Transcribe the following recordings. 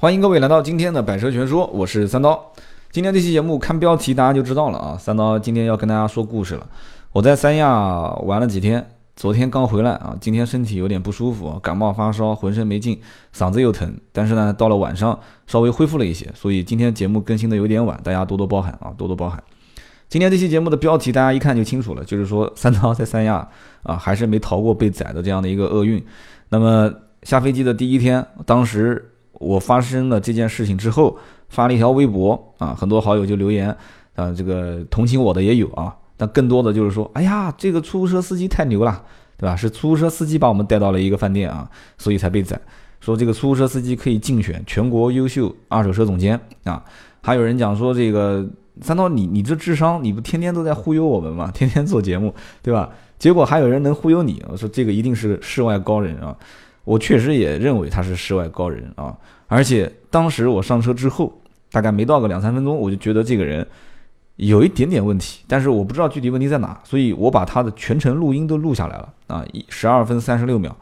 欢迎各位来到今天的百车全说，我是三刀。今天这期节目看标题大家就知道了啊，三刀今天要跟大家说故事了。我在三亚玩了几天，昨天刚回来啊，今天身体有点不舒服，感冒发烧，浑身没劲，嗓子又疼。但是呢，到了晚上稍微恢复了一些，所以今天节目更新的有点晚，大家多多包涵啊，多多包涵。今天这期节目的标题大家一看就清楚了，就是说三刀在三亚啊，还是没逃过被宰的这样的一个厄运。那么下飞机的第一天，当时。我发生了这件事情之后，发了一条微博啊，很多好友就留言啊，这个同情我的也有啊，但更多的就是说，哎呀，这个出租车司机太牛了，对吧？是出租车司机把我们带到了一个饭店啊，所以才被宰。说这个出租车司机可以竞选全国优秀二手车总监啊，还有人讲说这个三刀，你你这智商，你不天天都在忽悠我们吗？天天做节目，对吧？结果还有人能忽悠你，我说这个一定是世外高人啊。我确实也认为他是世外高人啊，而且当时我上车之后，大概没到个两三分钟，我就觉得这个人有一点点问题，但是我不知道具体问题在哪，所以我把他的全程录音都录下来了啊，一十二分三十六秒。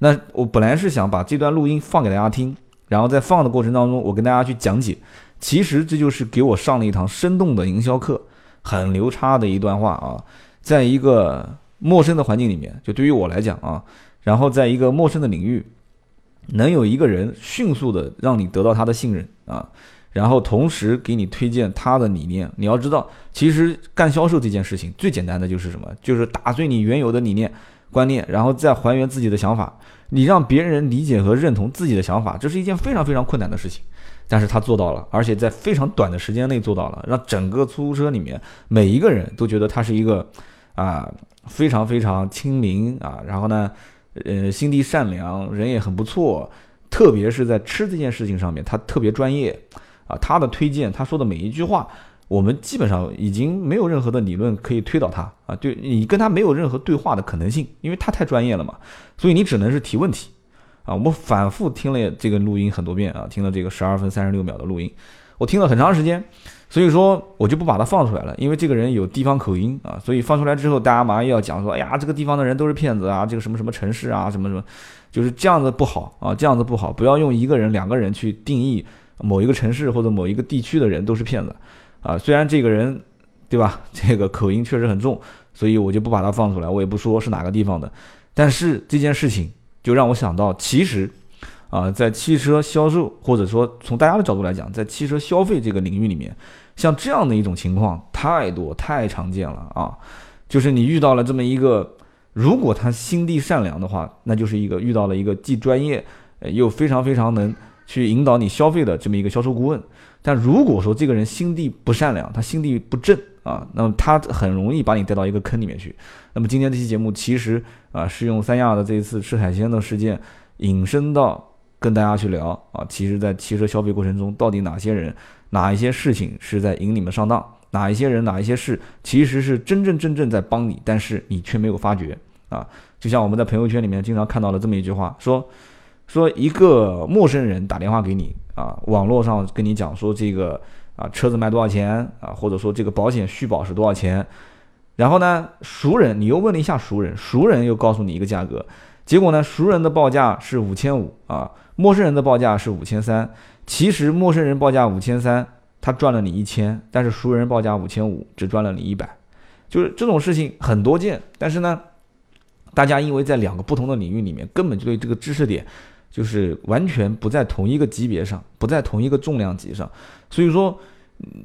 那我本来是想把这段录音放给大家听，然后在放的过程当中，我跟大家去讲解，其实这就是给我上了一堂生动的营销课，很流叉的一段话啊，在一个陌生的环境里面，就对于我来讲啊。然后在一个陌生的领域，能有一个人迅速的让你得到他的信任啊，然后同时给你推荐他的理念。你要知道，其实干销售这件事情最简单的就是什么？就是打碎你原有的理念观念，然后再还原自己的想法。你让别人理解和认同自己的想法，这是一件非常非常困难的事情。但是他做到了，而且在非常短的时间内做到了，让整个出租车里面每一个人都觉得他是一个啊非常非常亲民啊，然后呢。呃，心地善良，人也很不错，特别是在吃这件事情上面，他特别专业啊。他的推荐，他说的每一句话，我们基本上已经没有任何的理论可以推导他啊。对你跟他没有任何对话的可能性，因为他太专业了嘛，所以你只能是提问题啊。我们反复听了这个录音很多遍啊，听了这个十二分三十六秒的录音，我听了很长时间。所以说，我就不把它放出来了，因为这个人有地方口音啊，所以放出来之后，大家马上又要讲说，哎呀，这个地方的人都是骗子啊，这个什么什么城市啊，什么什么，就是这样子不好啊，这样子不好，不要用一个人、两个人去定义某一个城市或者某一个地区的人都是骗子啊。虽然这个人，对吧，这个口音确实很重，所以我就不把它放出来，我也不说是哪个地方的，但是这件事情就让我想到，其实。啊，在汽车销售，或者说从大家的角度来讲，在汽车消费这个领域里面，像这样的一种情况太多太常见了啊！就是你遇到了这么一个，如果他心地善良的话，那就是一个遇到了一个既专业又非常非常能去引导你消费的这么一个销售顾问。但如果说这个人心地不善良，他心地不正啊，那么他很容易把你带到一个坑里面去。那么今天这期节目其实啊，是用三亚的这一次吃海鲜的事件引申到。跟大家去聊啊，其实，在汽车消费过程中，到底哪些人、哪一些事情是在引你们上当？哪一些人、哪一些事，其实是真正真正在帮你，但是你却没有发觉啊？就像我们在朋友圈里面经常看到了这么一句话，说说一个陌生人打电话给你啊，网络上跟你讲说这个啊车子卖多少钱啊，或者说这个保险续保是多少钱，然后呢，熟人你又问了一下熟人，熟人又告诉你一个价格，结果呢，熟人的报价是五千五啊。陌生人的报价是五千三，其实陌生人报价五千三，他赚了你一千，但是熟人报价五千五，只赚了你一百，就是这种事情很多见。但是呢，大家因为在两个不同的领域里面，根本就对这个知识点就是完全不在同一个级别上，不在同一个重量级上，所以说，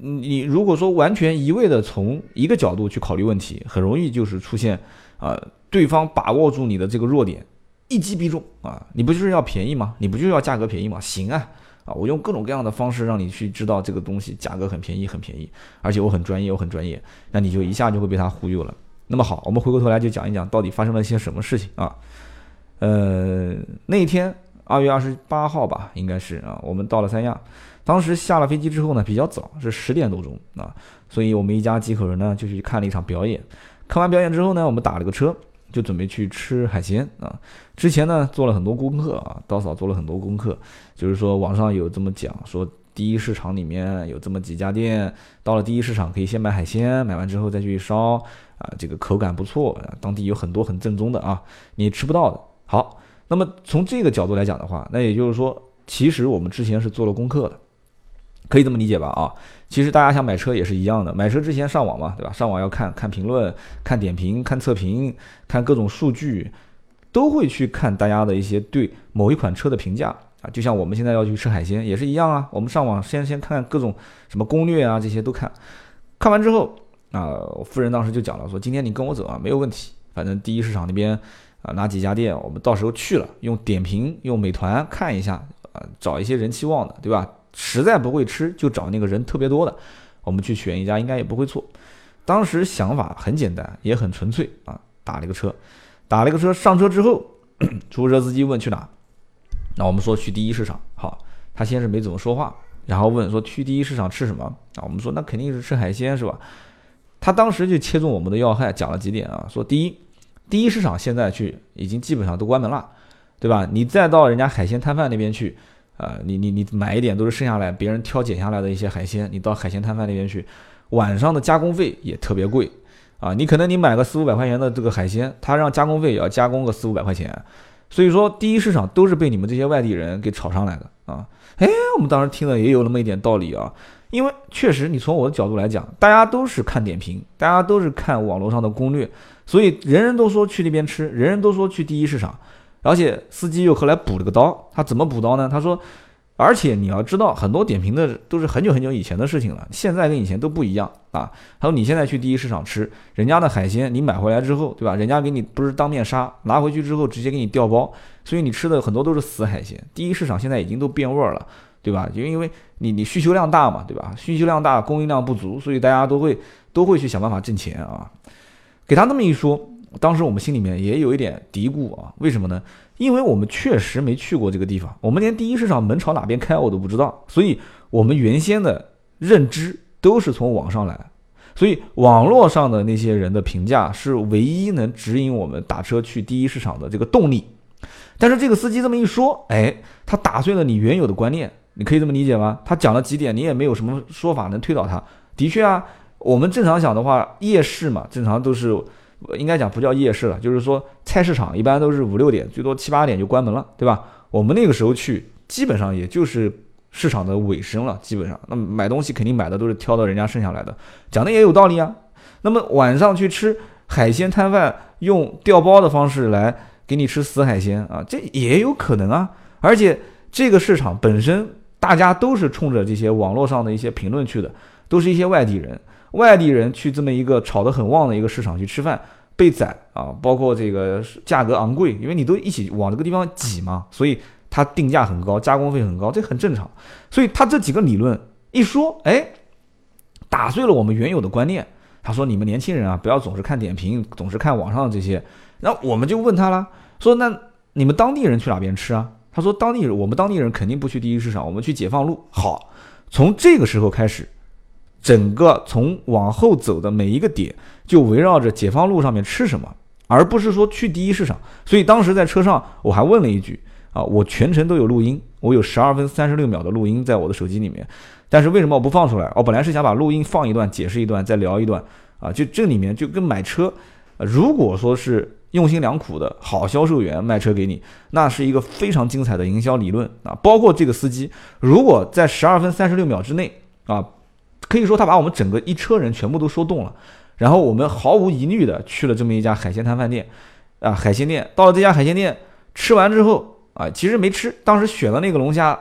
你如果说完全一味的从一个角度去考虑问题，很容易就是出现啊，对方把握住你的这个弱点。一击必中啊！你不就是要便宜吗？你不就是要价格便宜吗？行啊，啊，我用各种各样的方式让你去知道这个东西价格很便宜，很便宜，而且我很专业，我很专业，那你就一下就会被他忽悠了。那么好，我们回过头来就讲一讲到底发生了一些什么事情啊？呃，那一天二月二十八号吧，应该是啊，我们到了三亚，当时下了飞机之后呢，比较早，是十点多钟啊，所以我们一家几口人呢就去看了一场表演。看完表演之后呢，我们打了个车。就准备去吃海鲜啊！之前呢做了很多功课啊，刀嫂做了很多功课，就是说网上有这么讲，说第一市场里面有这么几家店，到了第一市场可以先买海鲜，买完之后再去烧啊，这个口感不错，当地有很多很正宗的啊，你吃不到的。好，那么从这个角度来讲的话，那也就是说，其实我们之前是做了功课的，可以这么理解吧？啊，其实大家想买车也是一样的，买车之前上网嘛，对吧？上网要看看评论、看点评、看测评、看各种数据，都会去看大家的一些对某一款车的评价。啊，就像我们现在要去吃海鲜也是一样啊，我们上网先先看各种什么攻略啊，这些都看，看完之后啊，夫人当时就讲了，说今天你跟我走啊，没有问题，反正第一市场那边啊哪几家店，我们到时候去了，用点评用美团看一下啊，找一些人气旺的，对吧？实在不会吃，就找那个人特别多的，我们去选一家应该也不会错。当时想法很简单，也很纯粹啊，打了个车，打了个车，上车之后，出租车司机问去哪？那我们说去第一市场，好，他先是没怎么说话，然后问说去第一市场吃什么啊？我们说那肯定是吃海鲜是吧？他当时就切中我们的要害，讲了几点啊，说第一，第一市场现在去已经基本上都关门了，对吧？你再到人家海鲜摊贩那边去，啊，你你你买一点都是剩下来别人挑拣下来的一些海鲜，你到海鲜摊贩那边去，晚上的加工费也特别贵，啊，你可能你买个四五百块钱的这个海鲜，他让加工费也要加工个四五百块钱。所以说，第一市场都是被你们这些外地人给炒上来的啊！哎，我们当时听了也有那么一点道理啊，因为确实，你从我的角度来讲，大家都是看点评，大家都是看网络上的攻略，所以人人都说去那边吃，人人都说去第一市场，而且司机又后来补了个刀，他怎么补刀呢？他说。而且你要知道，很多点评的都是很久很久以前的事情了，现在跟以前都不一样啊。他说你现在去第一市场吃人家的海鲜，你买回来之后，对吧？人家给你不是当面杀，拿回去之后直接给你调包，所以你吃的很多都是死海鲜。第一市场现在已经都变味儿了，对吧？就因为你你需求量大嘛，对吧？需求量大，供应量不足，所以大家都会都会去想办法挣钱啊。给他那么一说，当时我们心里面也有一点嘀咕啊，为什么呢？因为我们确实没去过这个地方，我们连第一市场门朝哪边开我都不知道，所以我们原先的认知都是从网上来，所以网络上的那些人的评价是唯一能指引我们打车去第一市场的这个动力。但是这个司机这么一说，哎，他打碎了你原有的观念，你可以这么理解吗？他讲了几点，你也没有什么说法能推倒他。的确啊，我们正常想的话，夜市嘛，正常都是。应该讲不叫夜市了，就是说菜市场一般都是五六点，最多七八点就关门了，对吧？我们那个时候去，基本上也就是市场的尾声了，基本上。那么买东西肯定买的都是挑到人家剩下来的，讲的也有道理啊。那么晚上去吃海鲜摊贩用调包的方式来给你吃死海鲜啊，这也有可能啊。而且这个市场本身大家都是冲着这些网络上的一些评论去的，都是一些外地人。外地人去这么一个炒得很旺的一个市场去吃饭，被宰啊，包括这个价格昂贵，因为你都一起往这个地方挤嘛，所以它定价很高，加工费很高，这很正常。所以他这几个理论一说，哎，打碎了我们原有的观念。他说：“你们年轻人啊，不要总是看点评，总是看网上的这些。”那我们就问他了，说：“那你们当地人去哪边吃啊？”他说：“当地人，我们当地人肯定不去第一市场，我们去解放路。”好，从这个时候开始。整个从往后走的每一个点，就围绕着解放路上面吃什么，而不是说去第一市场。所以当时在车上，我还问了一句啊，我全程都有录音，我有十二分三十六秒的录音在我的手机里面。但是为什么我不放出来？我本来是想把录音放一段，解释一段，再聊一段啊。就这里面就跟买车，如果说是用心良苦的好销售员卖车给你，那是一个非常精彩的营销理论啊。包括这个司机，如果在十二分三十六秒之内啊。可以说他把我们整个一车人全部都说动了，然后我们毫无疑虑的去了这么一家海鲜摊饭店，啊，海鲜店到了这家海鲜店吃完之后啊，其实没吃，当时选了那个龙虾，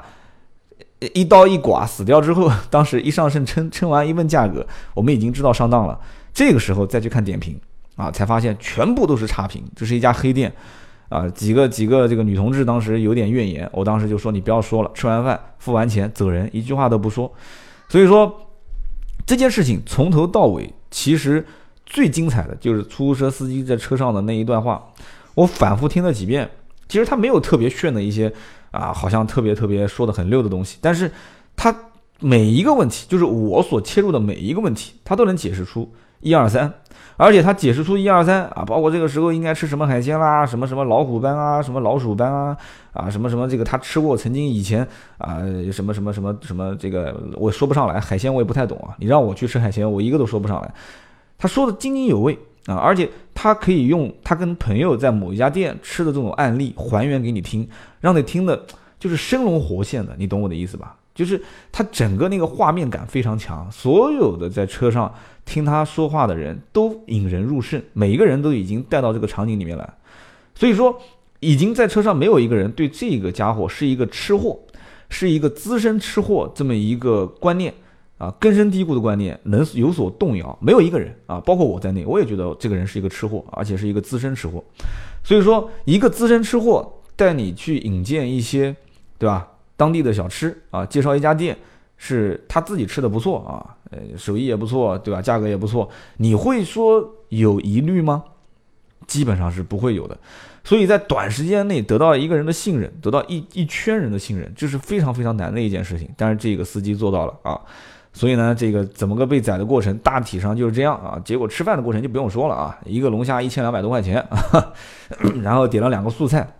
一刀一剐死掉之后，当时一上秤称 称完一问价格，我们已经知道上当了。这个时候再去看点评啊，才发现全部都是差评，这是一家黑店啊，几个几个这个女同志当时有点怨言，我当时就说你不要说了，吃完饭付完钱走人，一句话都不说。所以说。这件事情从头到尾，其实最精彩的就是出租车司机在车上的那一段话，我反复听了几遍。其实他没有特别炫的一些啊，好像特别特别说的很溜的东西，但是他每一个问题，就是我所切入的每一个问题，他都能解释出一二三。而且他解释出一二三啊，包括这个时候应该吃什么海鲜啦，什么什么老虎斑啊，什么老鼠斑啊，啊什么什么这个他吃过，曾经以前啊什么什么什么什么这个我说不上来，海鲜我也不太懂啊，你让我去吃海鲜，我一个都说不上来。他说的津津有味啊，而且他可以用他跟朋友在某一家店吃的这种案例还原给你听，让你听的就是生龙活现的，你懂我的意思吧？就是他整个那个画面感非常强，所有的在车上听他说话的人都引人入胜，每一个人都已经带到这个场景里面来，所以说已经在车上没有一个人对这个家伙是一个吃货，是一个资深吃货这么一个观念啊根深蒂固的观念能有所动摇，没有一个人啊，包括我在内，我也觉得这个人是一个吃货，而且是一个资深吃货，所以说一个资深吃货带你去引荐一些，对吧？当地的小吃啊，介绍一家店，是他自己吃的不错啊，呃，手艺也不错，对吧？价格也不错，你会说有疑虑吗？基本上是不会有的。所以在短时间内得到一个人的信任，得到一一圈人的信任，这是非常非常难的一件事情。但是这个司机做到了啊，所以呢，这个怎么个被宰的过程，大体上就是这样啊。结果吃饭的过程就不用说了啊，一个龙虾一千两百多块钱啊，然后点了两个素菜。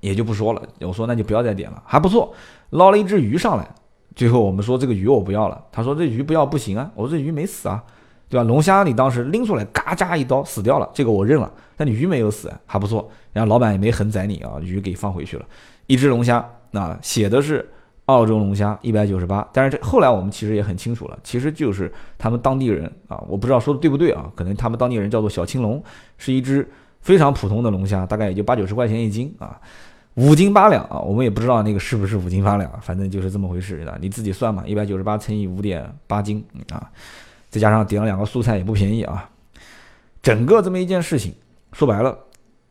也就不说了，我说那就不要再点了，还不错，捞了一只鱼上来。最后我们说这个鱼我不要了，他说这鱼不要不行啊，我说这鱼没死啊，对吧？龙虾你当时拎出来，嘎嚓一刀死掉了，这个我认了，但你鱼没有死，还不错。然后老板也没狠宰你啊，鱼给放回去了。一只龙虾，那写的是澳洲龙虾一百九十八，但是这后来我们其实也很清楚了，其实就是他们当地人啊，我不知道说的对不对啊，可能他们当地人叫做小青龙，是一只非常普通的龙虾，大概也就八九十块钱一斤啊。五斤八两啊，我们也不知道那个是不是五斤八两，反正就是这么回事的，你自己算嘛，一百九十八乘以五点八斤啊，再加上点了两个素菜也不便宜啊。整个这么一件事情，说白了，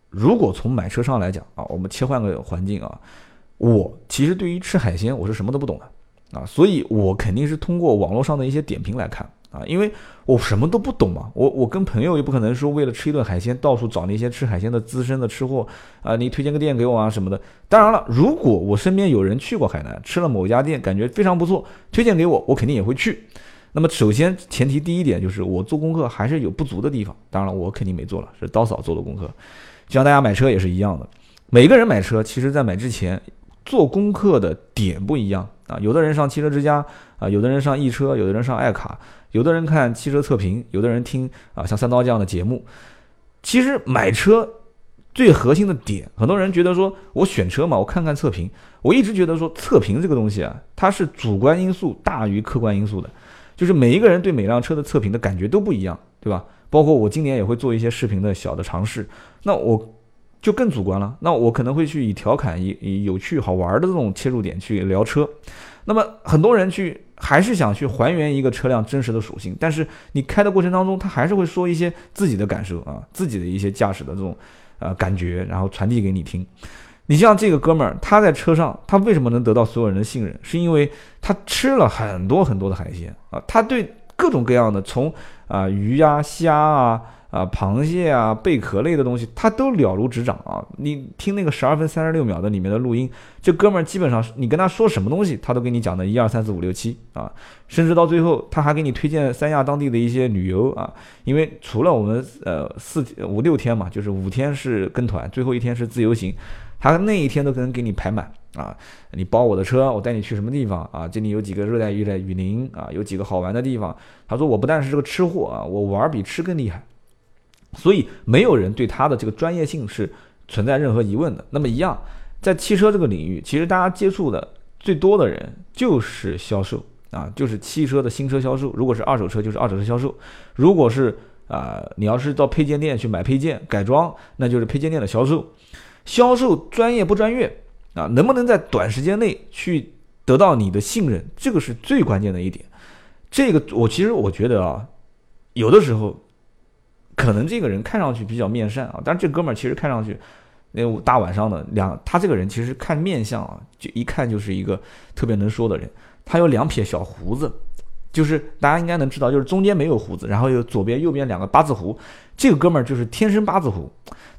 如果从买车上来讲啊，我们切换个环境啊，我其实对于吃海鲜我是什么都不懂的啊，所以我肯定是通过网络上的一些点评来看。啊，因为我什么都不懂嘛，我我跟朋友也不可能说为了吃一顿海鲜到处找那些吃海鲜的资深的吃货啊，你推荐个店给我啊什么的。当然了，如果我身边有人去过海南，吃了某家店感觉非常不错，推荐给我，我肯定也会去。那么首先前提第一点就是我做功课还是有不足的地方，当然了，我肯定没做了，是刀嫂做的功课。就像大家买车也是一样的，每个人买车其实在买之前做功课的点不一样啊，有的人上汽车之家啊，有的人上易车，有的人上爱卡。有的人看汽车测评，有的人听啊像三刀这样的节目。其实买车最核心的点，很多人觉得说我选车嘛，我看看测评。我一直觉得说测评这个东西啊，它是主观因素大于客观因素的，就是每一个人对每辆车的测评的感觉都不一样，对吧？包括我今年也会做一些视频的小的尝试，那我就更主观了。那我可能会去以调侃、以以有趣好玩的这种切入点去聊车。那么很多人去。还是想去还原一个车辆真实的属性，但是你开的过程当中，他还是会说一些自己的感受啊，自己的一些驾驶的这种呃感觉，然后传递给你听。你像这个哥们儿，他在车上，他为什么能得到所有人的信任？是因为他吃了很多很多的海鲜啊，他对各种各样的从啊鱼呀、虾啊。啊，螃蟹啊，贝壳类的东西，他都了如指掌啊！你听那个十二分三十六秒的里面的录音，这哥们儿基本上你跟他说什么东西，他都给你讲的一二三四五六七啊，甚至到最后他还给你推荐三亚当地的一些旅游啊，因为除了我们呃四五六天嘛，就是五天是跟团，最后一天是自由行，他那一天都可能给你排满啊！你包我的车，我带你去什么地方啊？这里有几个热带雨的雨林啊，有几个好玩的地方。他说我不但是个吃货啊，我玩比吃更厉害。所以没有人对他的这个专业性是存在任何疑问的。那么一样，在汽车这个领域，其实大家接触的最多的人就是销售啊，就是汽车的新车销售。如果是二手车，就是二手车销售；如果是啊，你要是到配件店去买配件改装，那就是配件店的销售。销售专业不专业啊？能不能在短时间内去得到你的信任？这个是最关键的一点。这个我其实我觉得啊，有的时候。可能这个人看上去比较面善啊，但是这哥们儿其实看上去，那大晚上的两，他这个人其实看面相啊，就一看就是一个特别能说的人。他有两撇小胡子，就是大家应该能知道，就是中间没有胡子，然后有左边右边两个八字胡。这个哥们儿就是天生八字胡，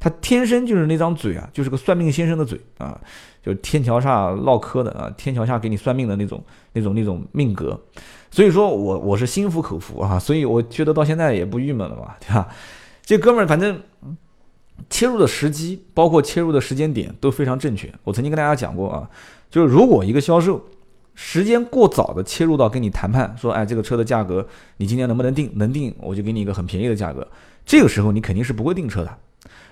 他天生就是那张嘴啊，就是个算命先生的嘴啊，就是天桥下唠嗑的啊，天桥下给你算命的那种那种那种命格。所以说我我是心服口服啊，所以我觉得到现在也不郁闷了嘛，对吧？这哥们儿反正切入的时机，包括切入的时间点都非常正确。我曾经跟大家讲过啊，就是如果一个销售时间过早的切入到跟你谈判，说哎这个车的价格你今天能不能定？能定我就给你一个很便宜的价格。这个时候你肯定是不会订车的。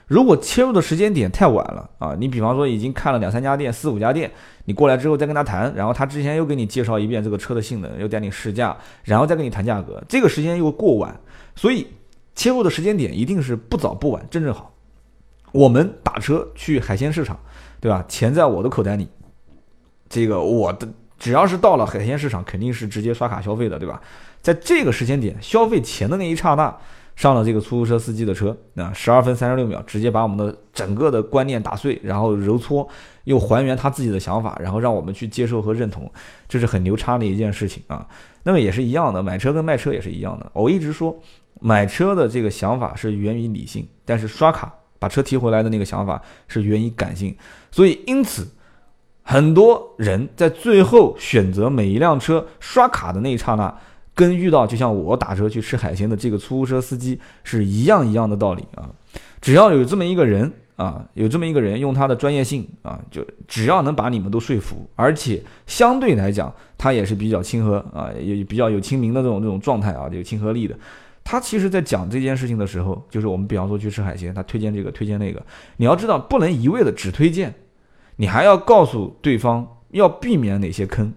如果切入的时间点太晚了啊，你比方说已经看了两三家店、四五家店，你过来之后再跟他谈，然后他之前又给你介绍一遍这个车的性能，又带你试驾，然后再跟你谈价格，这个时间又过晚，所以切入的时间点一定是不早不晚，正正好。我们打车去海鲜市场，对吧？钱在我的口袋里，这个我的只要是到了海鲜市场，肯定是直接刷卡消费的，对吧？在这个时间点消费钱的那一刹那。上了这个出租车司机的车，那十二分三十六秒，直接把我们的整个的观念打碎，然后揉搓，又还原他自己的想法，然后让我们去接受和认同，这是很牛叉的一件事情啊。那么也是一样的，买车跟卖车也是一样的。我一直说，买车的这个想法是源于理性，但是刷卡把车提回来的那个想法是源于感性。所以因此，很多人在最后选择每一辆车刷卡的那一刹那。跟遇到就像我打车去吃海鲜的这个出租车司机是一样一样的道理啊！只要有这么一个人啊，有这么一个人用他的专业性啊，就只要能把你们都说服，而且相对来讲他也是比较亲和啊，也比较有亲民的这种这种状态啊，有亲和力的。他其实在讲这件事情的时候，就是我们比方说去吃海鲜，他推荐这个推荐那个，你要知道不能一味的只推荐，你还要告诉对方要避免哪些坑。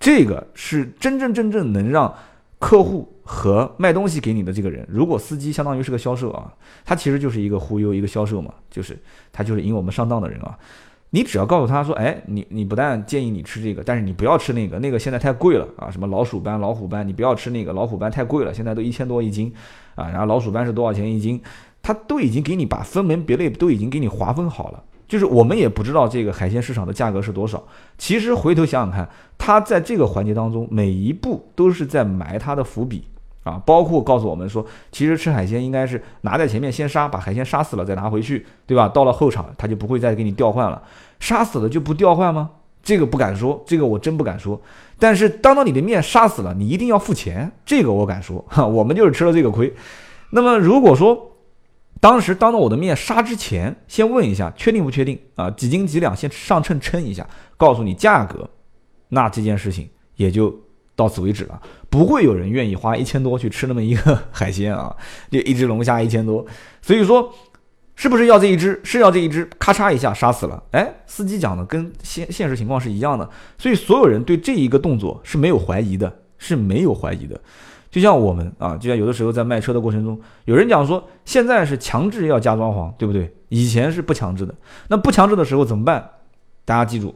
这个是真真正正能让客户和卖东西给你的这个人，如果司机相当于是个销售啊，他其实就是一个忽悠一个销售嘛，就是他就是引我们上当的人啊。你只要告诉他说，哎，你你不但建议你吃这个，但是你不要吃那个，那个现在太贵了啊，什么老鼠斑、老虎斑，你不要吃那个，老虎斑太贵了，现在都一千多一斤啊，然后老鼠斑是多少钱一斤，他都已经给你把分门别类都已经给你划分好了。就是我们也不知道这个海鲜市场的价格是多少。其实回头想想看，他在这个环节当中，每一步都是在埋他的伏笔啊，包括告诉我们说，其实吃海鲜应该是拿在前面先杀，把海鲜杀死了再拿回去，对吧？到了后场他就不会再给你调换了。杀死了就不调换吗？这个不敢说，这个我真不敢说。但是当到你的面杀死了，你一定要付钱，这个我敢说。哈，我们就是吃了这个亏。那么如果说，当时当着我的面杀之前，先问一下确定不确定啊？几斤几两？先上秤称一下，告诉你价格，那这件事情也就到此为止了。不会有人愿意花一千多去吃那么一个海鲜啊，就一只龙虾一千多。所以说，是不是要这一只？是要这一只，咔嚓一下杀死了。哎，司机讲的跟现现实情况是一样的，所以所有人对这一个动作是没有怀疑的，是没有怀疑的。就像我们啊，就像有的时候在卖车的过程中，有人讲说现在是强制要加装潢，对不对？以前是不强制的。那不强制的时候怎么办？大家记住，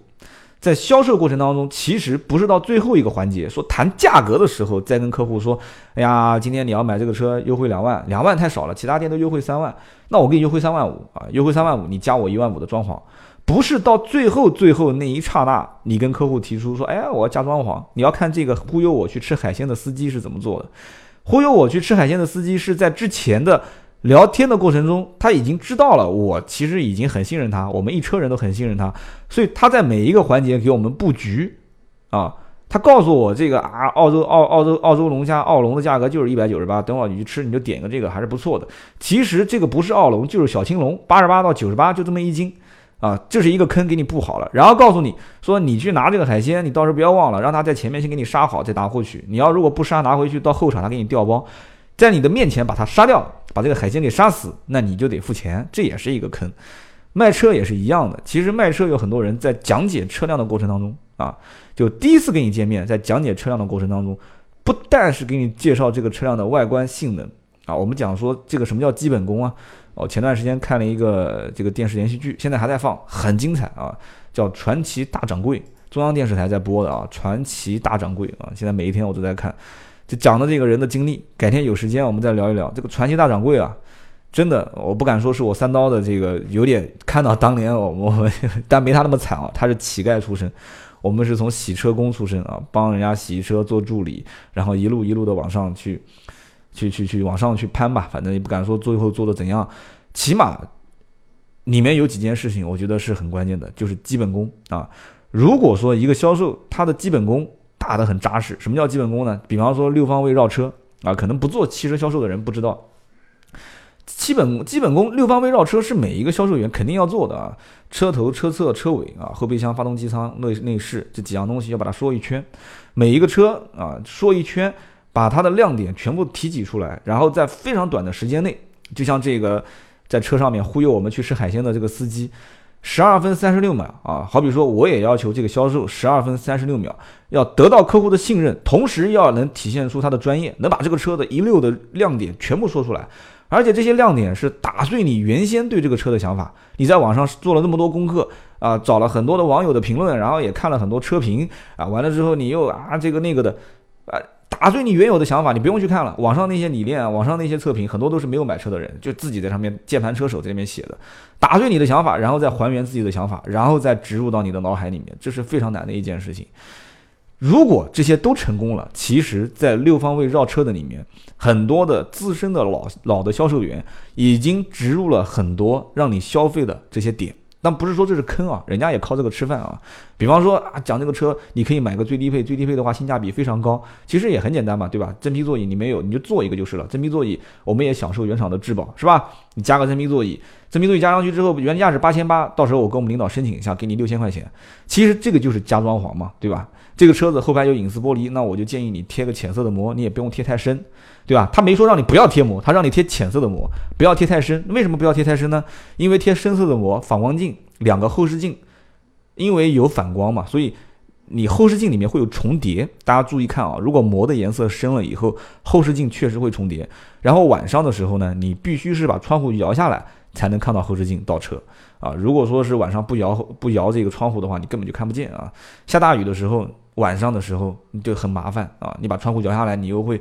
在销售过程当中，其实不是到最后一个环节说谈价格的时候再跟客户说，哎呀，今天你要买这个车优惠两万，两万太少了，其他店都优惠三万，那我给你优惠三万五啊，优惠三万五，你加我一万五的装潢。不是到最后最后那一刹那，你跟客户提出说：“哎，我要加装潢。”你要看这个忽悠我去吃海鲜的司机是怎么做的。忽悠我去吃海鲜的司机是在之前的聊天的过程中，他已经知道了我其实已经很信任他，我们一车人都很信任他，所以他在每一个环节给我们布局啊。他告诉我这个啊，澳洲澳澳洲澳洲龙虾澳龙的价格就是一百九十八，等会儿你去吃你就点个这个还是不错的。其实这个不是澳龙，就是小青龙，八十八到九十八就这么一斤。啊，这是一个坑，给你布好了，然后告诉你说，你去拿这个海鲜，你到时候不要忘了，让他在前面先给你杀好，再拿回去。你要如果不杀，拿回去到后场他给你调包，在你的面前把它杀掉，把这个海鲜给杀死，那你就得付钱，这也是一个坑。卖车也是一样的，其实卖车有很多人在讲解车辆的过程当中啊，就第一次跟你见面，在讲解车辆的过程当中，不但是给你介绍这个车辆的外观性能啊，我们讲说这个什么叫基本功啊。哦，前段时间看了一个这个电视连续剧，现在还在放，很精彩啊，叫《传奇大掌柜》，中央电视台在播的啊，《传奇大掌柜》啊，现在每一天我都在看，就讲的这个人的经历。改天有时间我们再聊一聊这个《传奇大掌柜》啊，真的，我不敢说是我三刀的这个有点看到当年我我们，但没他那么惨啊，他是乞丐出身，我们是从洗车工出身啊，帮人家洗车做助理，然后一路一路的往上去。去去去往上去攀吧，反正也不敢说最后做的怎样，起码里面有几件事情，我觉得是很关键的，就是基本功啊。如果说一个销售他的基本功打得很扎实，什么叫基本功呢？比方说六方位绕车啊，可能不做汽车销售的人不知道，基本基本功六方位绕车是每一个销售员肯定要做的啊。车头、车侧、车尾啊，后备箱、发动机舱、内内饰这几样东西要把它说一圈，每一个车啊说一圈。把它的亮点全部提取出来，然后在非常短的时间内，就像这个在车上面忽悠我们去吃海鲜的这个司机，十二分三十六秒啊，好比说我也要求这个销售十二分三十六秒，要得到客户的信任，同时要能体现出他的专业，能把这个车的一溜的亮点全部说出来。而且这些亮点是打碎你原先对这个车的想法。你在网上做了那么多功课啊，找了很多的网友的评论，然后也看了很多车评啊，完了之后你又啊这个那个的，啊打碎你原有的想法，你不用去看了。网上那些理念啊，网上那些测评，很多都是没有买车的人，就自己在上面键盘车手在那边写的，打碎你的想法，然后再还原自己的想法，然后再植入到你的脑海里面，这是非常难的一件事情。如果这些都成功了，其实，在六方位绕车的里面，很多的资深的老老的销售员已经植入了很多让你消费的这些点。但不是说这是坑啊，人家也靠这个吃饭啊。比方说啊，讲这个车，你可以买个最低配，最低配的话性价比非常高。其实也很简单嘛，对吧？真皮座椅你没有，你就做一个就是了。真皮座椅我们也享受原厂的质保，是吧？你加个真皮座椅，真皮座椅加上去之后，原价是八千八，到时候我跟我们领导申请一下，给你六千块钱。其实这个就是加装潢嘛，对吧？这个车子后排有隐私玻璃，那我就建议你贴个浅色的膜，你也不用贴太深。对吧？他没说让你不要贴膜，他让你贴浅色的膜，不要贴太深。为什么不要贴太深呢？因为贴深色的膜，反光镜两个后视镜，因为有反光嘛，所以你后视镜里面会有重叠。大家注意看啊，如果膜的颜色深了以后，后视镜确实会重叠。然后晚上的时候呢，你必须是把窗户摇下来才能看到后视镜倒车啊。如果说是晚上不摇不摇这个窗户的话，你根本就看不见啊。下大雨的时候，晚上的时候你就很麻烦啊。你把窗户摇下来，你又会。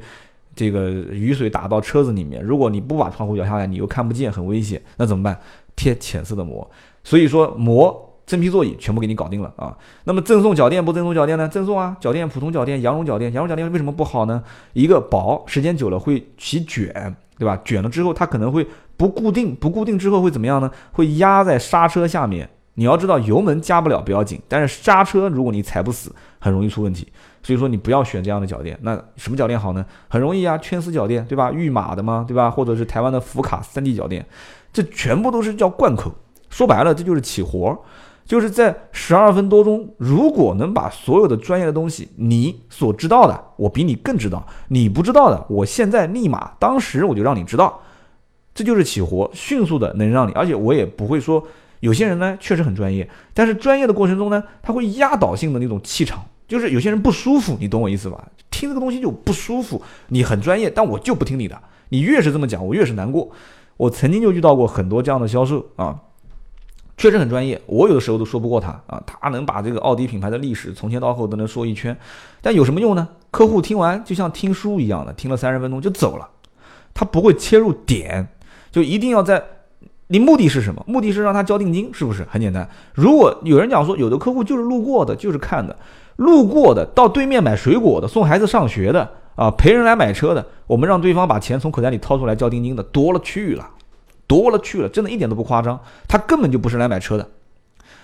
这个雨水打到车子里面，如果你不把窗户摇下来，你又看不见，很危险。那怎么办？贴浅色的膜。所以说膜真皮座椅全部给你搞定了啊。那么赠送脚垫不赠送脚垫呢？赠送啊，脚垫普通脚垫，羊绒脚垫，羊绒脚垫为什么不好呢？一个薄，时间久了会起卷，对吧？卷了之后它可能会不固定，不固定之后会怎么样呢？会压在刹车下面。你要知道油门加不了不要紧，但是刹车如果你踩不死，很容易出问题。所以说你不要选这样的脚垫，那什么脚垫好呢？很容易啊，圈丝脚垫，对吧？御马的嘛，对吧？或者是台湾的福卡三 D 脚垫，这全部都是叫贯口。说白了，这就是起活儿，就是在十二分多钟，如果能把所有的专业的东西，你所知道的，我比你更知道；你不知道的，我现在立马当时我就让你知道，这就是起活，迅速的能让你，而且我也不会说，有些人呢确实很专业，但是专业的过程中呢，他会压倒性的那种气场。就是有些人不舒服，你懂我意思吧？听这个东西就不舒服。你很专业，但我就不听你的。你越是这么讲，我越是难过。我曾经就遇到过很多这样的销售啊，确实很专业。我有的时候都说不过他啊，他能把这个奥迪品牌的历史从前到后都能说一圈，但有什么用呢？客户听完就像听书一样的，听了三十分钟就走了，他不会切入点，就一定要在。你目的是什么？目的是让他交定金，是不是很简单？如果有人讲说，有的客户就是路过的，就是看的。路过的，到对面买水果的，送孩子上学的，啊，陪人来买车的，我们让对方把钱从口袋里掏出来交定金的多了去了，多了去了，真的一点都不夸张。他根本就不是来买车的，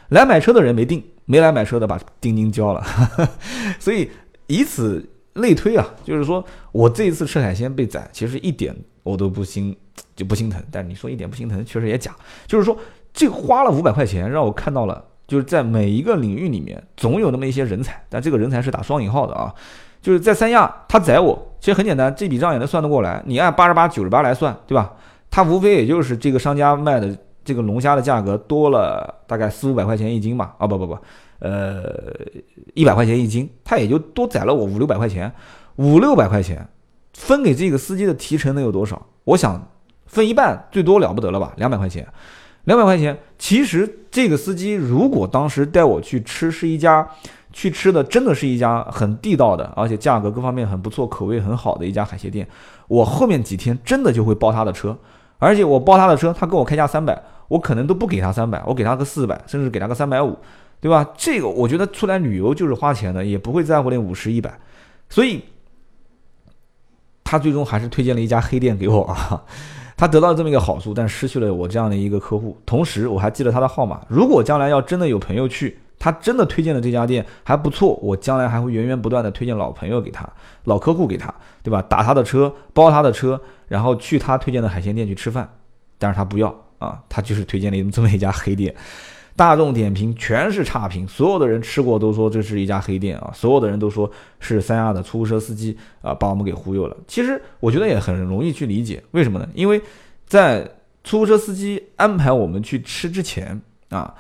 来买车的人没定，没来买车的把定金交了，所以以此类推啊，就是说我这一次吃海鲜被宰，其实一点我都不心就不心疼。但你说一点不心疼，确实也假。就是说这花了五百块钱，让我看到了。就是在每一个领域里面，总有那么一些人才，但这个人才是打双引号的啊。就是在三亚，他宰我，其实很简单，这笔账也能算得过来。你按八十八、九十八来算，对吧？他无非也就是这个商家卖的这个龙虾的价格多了大概四五百块钱一斤吧。啊，不不不，呃，一百块钱一斤，他也就多宰了我五六百块钱。五六百块钱分给这个司机的提成能有多少？我想分一半，最多了不得了吧？两百块钱。两百块钱，其实这个司机如果当时带我去吃，是一家去吃的，真的是一家很地道的，而且价格各方面很不错，口味很好的一家海鲜店。我后面几天真的就会包他的车，而且我包他的车，他跟我开价三百，我可能都不给他三百，我给他个四百，甚至给他个三百五，对吧？这个我觉得出来旅游就是花钱的，也不会在乎那五十一百，所以他最终还是推荐了一家黑店给我啊。他得到这么一个好处，但失去了我这样的一个客户。同时，我还记得他的号码。如果将来要真的有朋友去，他真的推荐的这家店还不错，我将来还会源源不断的推荐老朋友给他，老客户给他，对吧？打他的车，包他的车，然后去他推荐的海鲜店去吃饭。但是他不要啊，他就是推荐了这么一家黑店。大众点评全是差评，所有的人吃过都说这是一家黑店啊，所有的人都说是三亚的出租车司机啊把我们给忽悠了。其实我觉得也很容易去理解，为什么呢？因为在出租车司机安排我们去吃之前啊，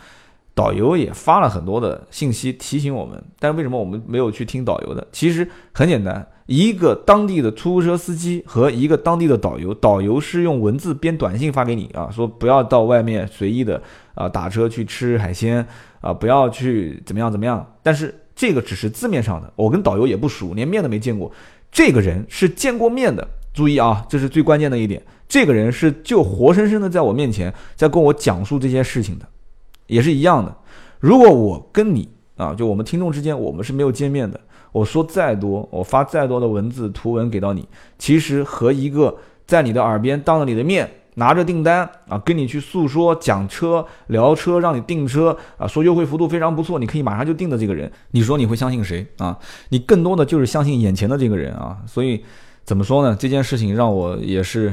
导游也发了很多的信息提醒我们，但是为什么我们没有去听导游的？其实很简单，一个当地的出租车司机和一个当地的导游，导游是用文字编短信发给你啊，说不要到外面随意的啊打车去吃海鲜啊，不要去怎么样怎么样。但是这个只是字面上的，我跟导游也不熟，连面都没见过，这个人是见过面的。注意啊，这是最关键的一点。这个人是就活生生的在我面前，在跟我讲述这些事情的，也是一样的。如果我跟你啊，就我们听众之间，我们是没有见面的，我说再多，我发再多的文字图文给到你，其实和一个在你的耳边当着你的面拿着订单啊，跟你去诉说讲车聊车，让你订车啊，说优惠幅度非常不错，你可以马上就订的这个人，你说你会相信谁啊？你更多的就是相信眼前的这个人啊，所以。怎么说呢？这件事情让我也是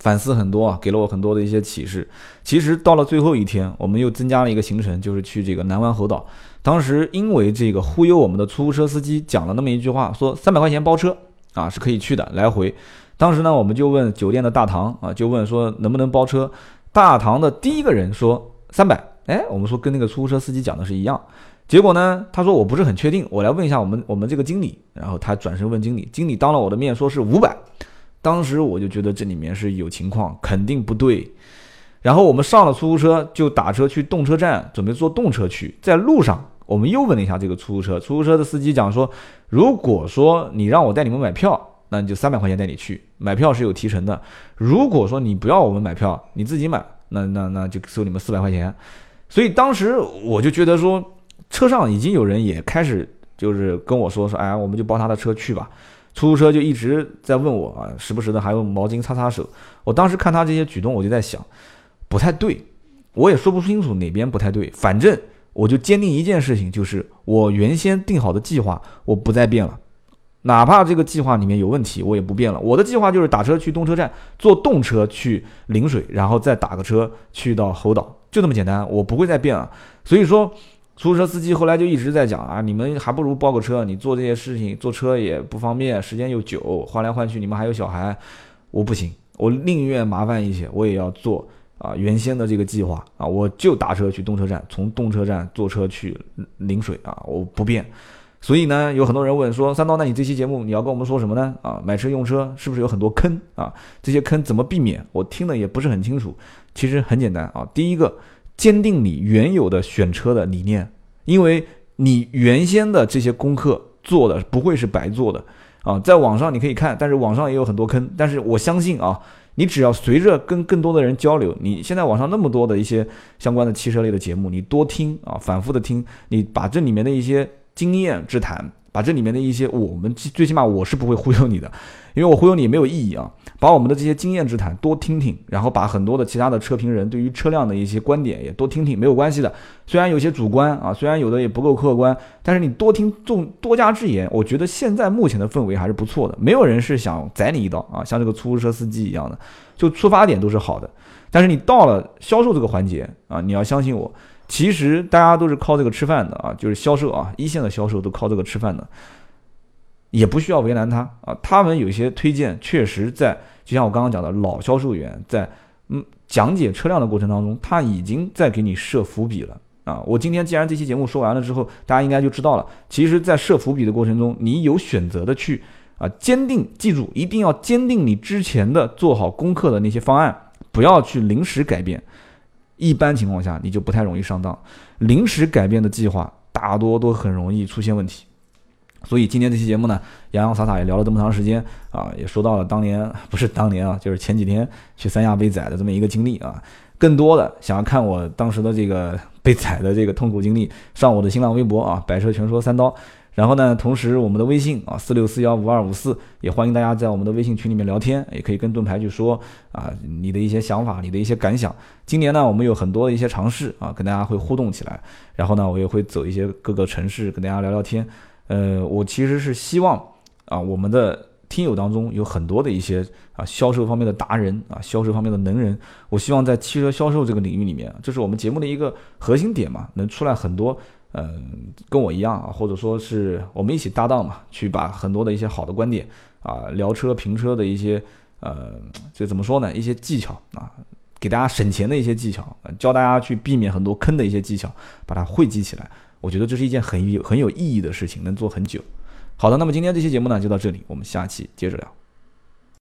反思很多啊，给了我很多的一些启示。其实到了最后一天，我们又增加了一个行程，就是去这个南湾猴岛。当时因为这个忽悠我们的出租车司机讲了那么一句话，说三百块钱包车啊是可以去的来回。当时呢，我们就问酒店的大堂啊，就问说能不能包车。大堂的第一个人说三百，哎，我们说跟那个出租车司机讲的是一样。结果呢？他说我不是很确定，我来问一下我们我们这个经理。然后他转身问经理，经理当了我的面说是五百。当时我就觉得这里面是有情况，肯定不对。然后我们上了出租车，就打车去动车站，准备坐动车去。在路上，我们又问了一下这个出租车，出租车的司机讲说，如果说你让我带你们买票，那你就三百块钱带你去，买票是有提成的。如果说你不要我们买票，你自己买，那那那就收你们四百块钱。所以当时我就觉得说。车上已经有人也开始就是跟我说说，哎，我们就包他的车去吧。出租车就一直在问我啊，时不时的还用毛巾擦擦手。我当时看他这些举动，我就在想，不太对。我也说不清楚哪边不太对，反正我就坚定一件事情，就是我原先定好的计划我不再变了，哪怕这个计划里面有问题，我也不变了。我的计划就是打车去动车站，坐动车去陵水，然后再打个车去到猴岛，就这么简单，我不会再变了。所以说。出租车司机后来就一直在讲啊，你们还不如包个车，你做这些事情坐车也不方便，时间又久，换来换去，你们还有小孩，我不行，我宁愿麻烦一些，我也要做啊原先的这个计划啊，我就打车去动车站，从动车站坐车去陵水啊，我不变。所以呢，有很多人问说，三刀，那你这期节目你要跟我们说什么呢？啊，买车用车是不是有很多坑啊？这些坑怎么避免？我听的也不是很清楚。其实很简单啊，第一个。坚定你原有的选车的理念，因为你原先的这些功课做的不会是白做的啊。在网上你可以看，但是网上也有很多坑。但是我相信啊，你只要随着跟更多的人交流，你现在网上那么多的一些相关的汽车类的节目，你多听啊，反复的听，你把这里面的一些经验之谈。把这里面的一些，我们最起码我是不会忽悠你的，因为我忽悠你没有意义啊。把我们的这些经验之谈多听听，然后把很多的其他的车评人对于车辆的一些观点也多听听，没有关系的。虽然有些主观啊，虽然有的也不够客观，但是你多听众多加之言，我觉得现在目前的氛围还是不错的。没有人是想宰你一刀啊，像这个出租车司机一样的，就出发点都是好的。但是你到了销售这个环节啊，你要相信我。其实大家都是靠这个吃饭的啊，就是销售啊，一线的销售都靠这个吃饭的，也不需要为难他啊。他们有些推荐，确实在就像我刚刚讲的，老销售员在嗯讲解车辆的过程当中，他已经在给你设伏笔了啊。我今天既然这期节目说完了之后，大家应该就知道了。其实，在设伏笔的过程中，你有选择的去啊，坚定记住，一定要坚定你之前的做好功课的那些方案，不要去临时改变。一般情况下，你就不太容易上当。临时改变的计划，大多都很容易出现问题。所以今天这期节目呢，洋洋洒洒也聊了这么长时间啊，也说到了当年不是当年啊，就是前几天去三亚被宰的这么一个经历啊。更多的想要看我当时的这个被宰的这个痛苦经历，上我的新浪微博啊，百车全说三刀。然后呢，同时我们的微信啊，四六四幺五二五四，也欢迎大家在我们的微信群里面聊天，也可以跟盾牌去说啊，你的一些想法，你的一些感想。今年呢，我们有很多的一些尝试啊，跟大家会互动起来。然后呢，我也会走一些各个城市跟大家聊聊天。呃，我其实是希望啊，我们的听友当中有很多的一些啊销售方面的达人啊，销售方面的能人。我希望在汽车销售这个领域里面，这是我们节目的一个核心点嘛，能出来很多。嗯，跟我一样啊，或者说是我们一起搭档嘛，去把很多的一些好的观点啊，聊车评车的一些呃，这怎么说呢？一些技巧啊，给大家省钱的一些技巧，教大家去避免很多坑的一些技巧，把它汇集起来。我觉得这是一件很有很有意义的事情，能做很久。好的，那么今天这期节目呢就到这里，我们下期接着聊。